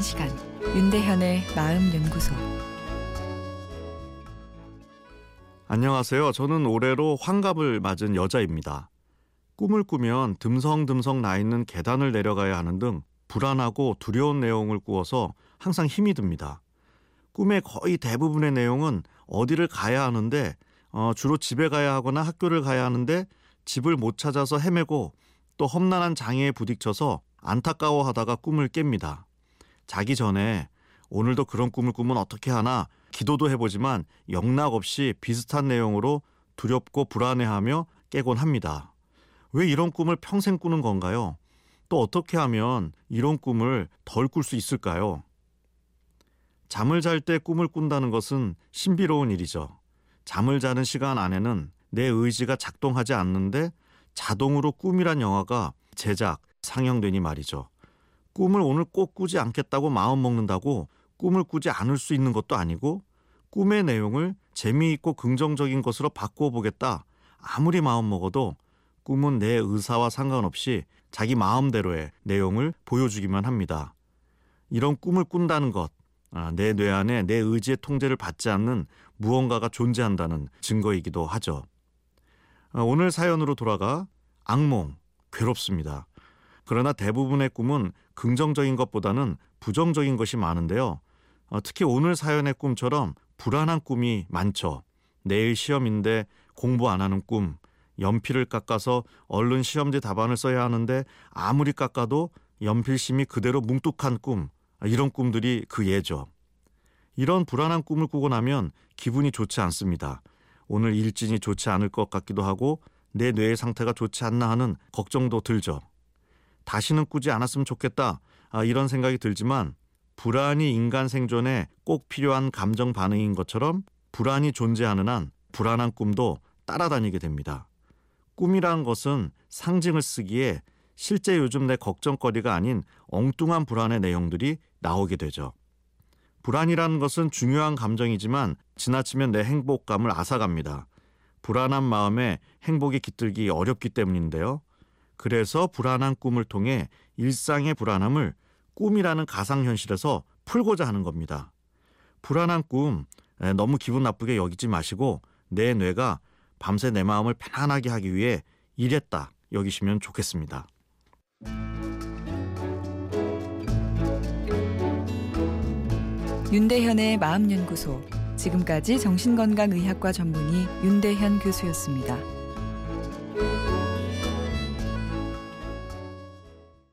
시간 윤대현의 마음 연구소 안녕하세요. 저는 올해로 환갑을 맞은 여자입니다. 꿈을 꾸면 듬성듬성 나 있는 계단을 내려가야 하는 등 불안하고 두려운 내용을 꾸어서 항상 힘이 듭니다. 꿈의 거의 대부분의 내용은 어디를 가야 하는데 어, 주로 집에 가야 하거나 학교를 가야 하는데 집을 못 찾아서 헤매고 또 험난한 장애에 부딪혀서 안타까워하다가 꿈을 깹니다. 자기 전에 오늘도 그런 꿈을 꾸면 어떻게 하나 기도도 해보지만 영락 없이 비슷한 내용으로 두렵고 불안해하며 깨곤 합니다. 왜 이런 꿈을 평생 꾸는 건가요? 또 어떻게 하면 이런 꿈을 덜 꿀 수 있을까요? 잠을 잘 때 꿈을 꾼다는 것은 신비로운 일이죠. 잠을 자는 시간 안에는 내 의지가 작동하지 않는데 자동으로 꿈이란 영화가 제작, 상영되니 말이죠. 꿈을 오늘 꼭 꾸지 않겠다고 마음 먹는다고 꿈을 꾸지 않을 수 있는 것도 아니고 꿈의 내용을 재미있고 긍정적인 것으로 바꾸어 보겠다. 아무리 마음 먹어도 꿈은 내 의사와 상관없이 자기 마음대로의 내용을 보여주기만 합니다. 이런 꿈을 꾼다는 것, 아, 내뇌 안에 내 의지의 통제를 받지 않는 무언가가 존재한다는 증거이기도 하죠. 아, 오늘 사연으로 돌아가 악몽, 괴롭습니다. 그러나 대부분의 꿈은 긍정적인 것보다는 부정적인 것이 많은데요. 어, 특히 오늘 사연의 꿈처럼 불안한 꿈이 많죠. 내일 시험인데 공부 안 하는 꿈, 연필을 깎아서 얼른 시험지 답안을 써야 하는데 아무리 깎아도 연필심이 그대로 뭉뚝한 꿈, 이런 꿈들이 그 예죠. 이런 불안한 꿈을 꾸고 나면 기분이 좋지 않습니다. 오늘 일진이 좋지 않을 것 같기도 하고 내 뇌의 상태가 좋지 않나 하는 걱정도 들죠. 다시는 꾸지 않았으면 좋겠다. 아, 이런 생각이 들지만 불안이 인간 생존에 꼭 필요한 감정 반응인 것처럼 불안이 존재하는 한 불안한 꿈도 따라다니게 됩니다. 꿈이란 것은 상징을 쓰기에 실제 요즘 내 걱정거리가 아닌 엉뚱한 불안의 내용들이 나오게 되죠. 불안이라는 것은 중요한 감정이지만 지나치면 내 행복감을 앗아갑니다. 불안한 마음에 행복이 깃들기 어렵기 때문인데요. 그래서 불안한 꿈을 통해 일상의 불안함을 꿈이라는 가상현실에서 풀고자 하는 겁니다. 불안한 꿈 너무 기분 나쁘게 여기지 마시고 내 뇌가 밤새 내 마음을 편안하게 하기 위해 일했다 여기시면 좋겠습니다. 윤대현의 마음연구소 지금까지 정신건강의학과 전문의 윤대현 교수였습니다.